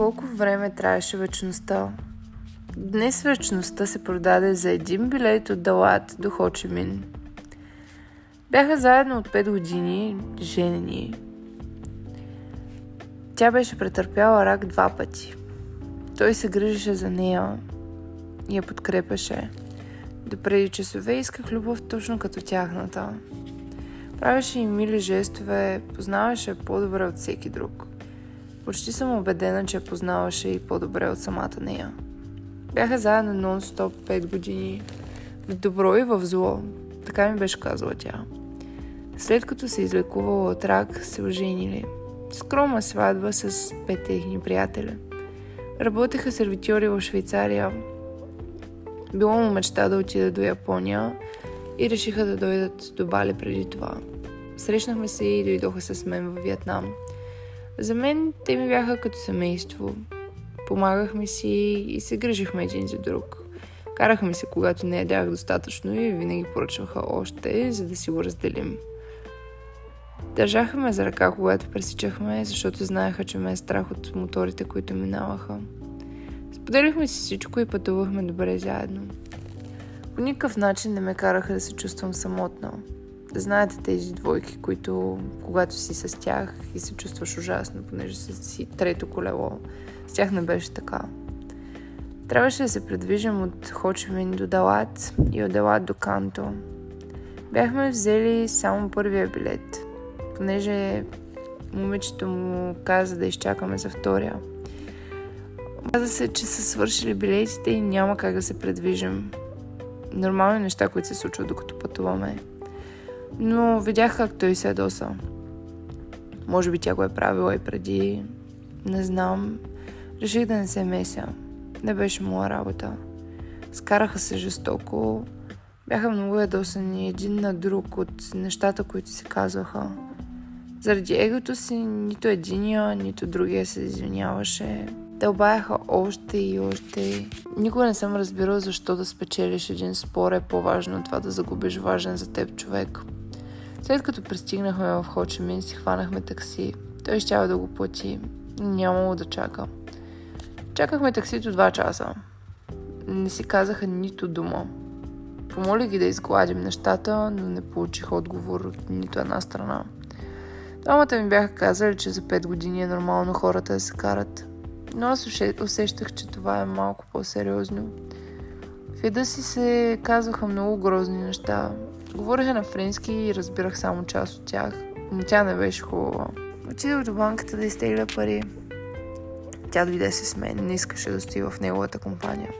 колко време трябваше вечността. Днес вечността се продаде за един билет от Далат до Хочемин. Бяха заедно от 5 години, женени. Тя беше претърпяла рак два пъти. Той се грижеше за нея и я подкрепеше. Допреди часове исках любов точно като тяхната. Правеше и мили жестове, познаваше по-добре от всеки друг. Почти съм убедена, че познаваше и по-добре от самата нея. Бяха заедно нон-стоп 5 години. В добро и в зло. Така ми беше казала тя. След като се излекувала от рак, се оженили. Скромна сватба с пет техни приятели. Работеха сервитьори в Швейцария. Било му мечта да отида до Япония и решиха да дойдат до Бали преди това. Срещнахме се и дойдоха с мен в Виетнам. За мен те ми бяха като семейство. Помагахме си и се грижихме един за друг. Карахме се, когато не ядях достатъчно и винаги поръчваха още, за да си го разделим. Държаха ме за ръка, когато пресичахме, защото знаеха, че ме е страх от моторите, които минаваха. Споделихме си всичко и пътувахме добре заедно. По никакъв начин не ме караха да се чувствам самотна. Знаете тези двойки, които когато си с тях и се чувстваш ужасно, понеже си трето колело, с тях не беше така. Трябваше да се предвижим от Хочемин до Далат и от Далат до Канто. Бяхме взели само първия билет, понеже момичето му каза да изчакаме за втория. Каза се, че са свършили билетите и няма как да се предвижим. Нормални неща, които се случват докато пътуваме. Но видях как той се ядоса. Може би тя го е правила и преди. Не знам. Реших да не се меся. Не беше моя работа. Скараха се жестоко. Бяха много ядосани един на друг от нещата, които се казваха. Заради егото си нито единия, нито другия се извиняваше. Дълбаяха още и още. Никога не съм разбирал защо да спечелиш един спор е по-важно от това да загубиш важен за теб човек. След като пристигнахме в Хочемин, си хванахме такси. Той ще да го плати. Нямало да чака. Чакахме таксито 2 часа. Не си казаха нито дума. Помоли ги да изгладим нещата, но не получих отговор от нито една страна. Двамата ми бяха казали, че за 5 години е нормално хората да се карат. Но аз усещах, че това е малко по-сериозно. В еда си се казваха много грозни неща. Говореха на френски и разбирах само част от тях, но тя не беше хубава. Отидох до банката да изтегля пари. Тя дойде с мен, не искаше да стои в неговата компания.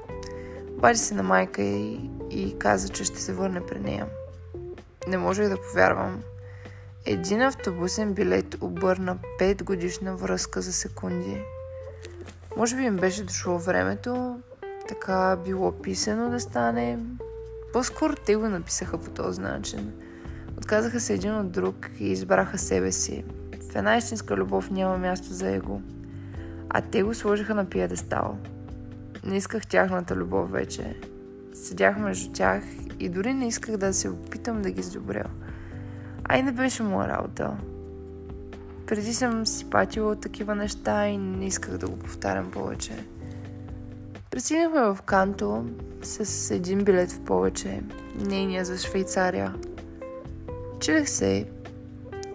Обади се на майка и, и каза, че ще се върне при нея. Не можех да повярвам. Един автобусен билет обърна 5 годишна връзка за секунди. Може би им беше дошло времето, така било писано да стане. По-скоро те го написаха по този начин. Отказаха се един от друг и избраха себе си. В една истинска любов няма място за его. А те го сложиха на пиедестал. Не исках тяхната любов вече. Седях между тях и дори не исках да се опитам да ги сдобря. А и не беше моя работа. Преди съм си патила от такива неща и не исках да го повтарям повече. Пристигнахме в Канто с един билет в повече, нейния за Швейцария. Чудех се,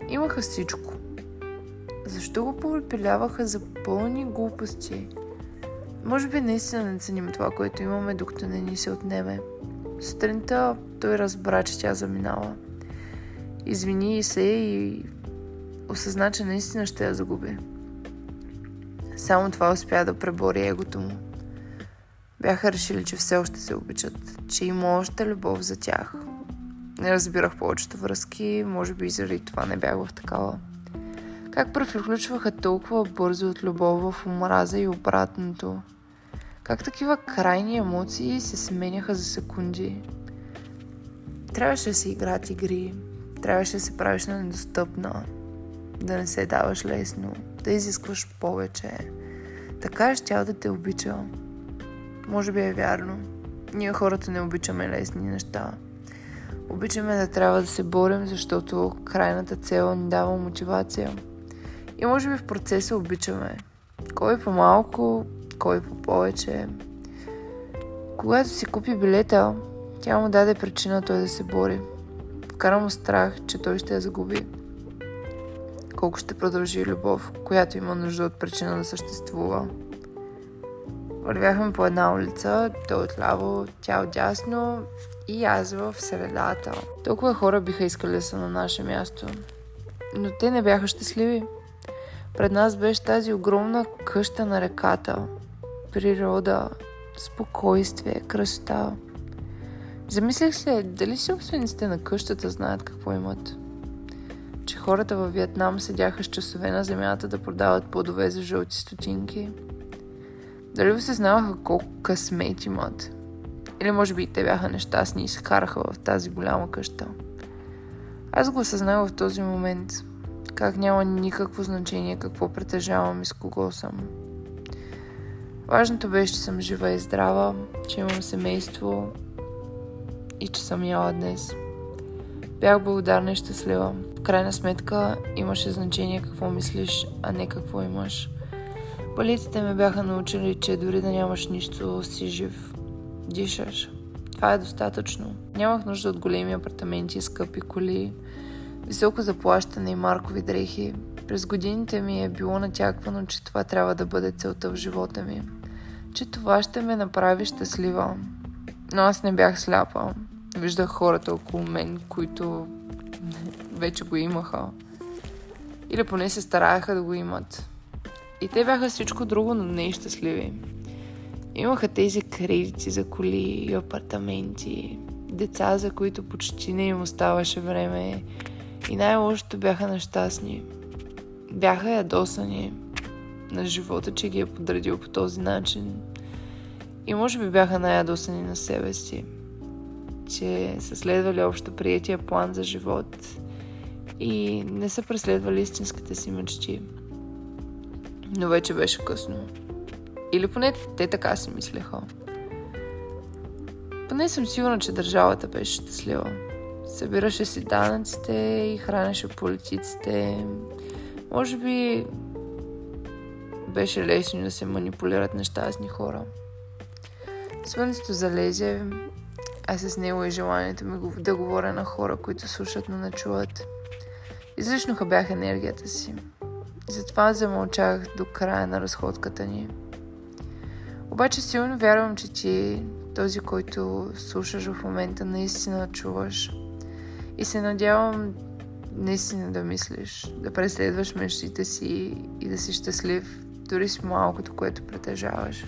имаха всичко. Защо го попиляваха за пълни глупости? Може би наистина не ценим това, което имаме, докато не ни се отнеме. Сутринта той разбра, че тя заминала. Извини се и осъзна, че наистина ще я загуби. Само това успя да пребори егото му. Бяха решили, че все още се обичат, че има още любов за тях. Не разбирах повечето връзки, може би и заради това не бях в такава. Как превключваха толкова бързо от любов в омраза и обратното? Как такива крайни емоции се сменяха за секунди? Трябваше да се играят игри, трябваше да се правиш на недостъпна, да не се даваш лесно, да изискваш повече. Така ще да те обича. Може би е вярно. Ние хората не обичаме лесни неща. Обичаме да трябва да се борим, защото крайната цел ни дава мотивация. И може би в процеса обичаме. Кой по-малко, кой по-повече. Когато си купи билета, тя му даде причина той да се бори. Вкара му страх, че той ще я загуби. Колко ще продължи любов, която има нужда от причина да съществува. Вървяхме по една улица, той отляво, тя отдясно и аз в средата. Толкова хора биха искали да са на наше място. Но те не бяха щастливи. Пред нас беше тази огромна къща на реката. Природа, спокойствие, красота. Замислях се, дали собствениците на къщата знаят какво имат. Че хората във Виетнам седяха с часове на земята да продават плодове за жълти стотинки. Дали се знаваха колко късмет имат. Или може би те бяха нещастни и се караха в тази голяма къща. Аз го осъзнах в този момент. Как няма никакво значение какво притежавам и с кого съм. Важното беше, че съм жива и здрава, че имам семейство и че съм яла днес. Бях благодарна и щастлива. В крайна сметка имаше значение какво мислиш, а не какво имаш. Балиците ме бяха научили, че дори да нямаш нищо, си жив. Дишаш. Това е достатъчно. Нямах нужда от големи апартаменти, скъпи коли, високо заплащане и маркови дрехи. През годините ми е било натяквано, че това трябва да бъде целта в живота ми. Че това ще ме направи щастлива. Но аз не бях сляпа. Виждах хората около мен, които вече го имаха. Или поне се стараеха да го имат. И те бяха всичко друго, но не и щастливи. Имаха тези кредити за коли и апартаменти, деца, за които почти не им оставаше време и най-лошото бяха нещастни. Бяха ядосани на живота, че ги е подредил по този начин. И може би бяха най-ядосани на себе си, че са следвали общо приятия план за живот и не са преследвали истинските си мечти. Но вече беше късно. Или поне те така си мислеха. Поне съм сигурна, че държавата беше щастлива. Събираше си данъците и хранеше политиците. Може би беше лесно да се манипулират нещастни хора. Слънцето залезе, а с него и желанието ми да говоря на хора, които слушат, но не чуват. Излишноха бях енергията си. Затова замълчах до края на разходката ни. Обаче силно вярвам, че ти, този, който слушаш в момента, наистина чуваш. И се надявам наистина да мислиш, да преследваш мечтите си и да си щастлив, дори с малкото, което притежаваш.